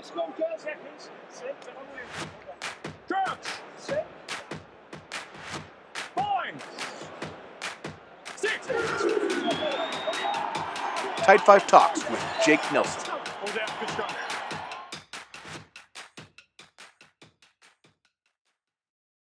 Let's go, girls. Seconds. Set. Drugs. Sit. Points. Six. Tight Five Talks with Jake Nelson.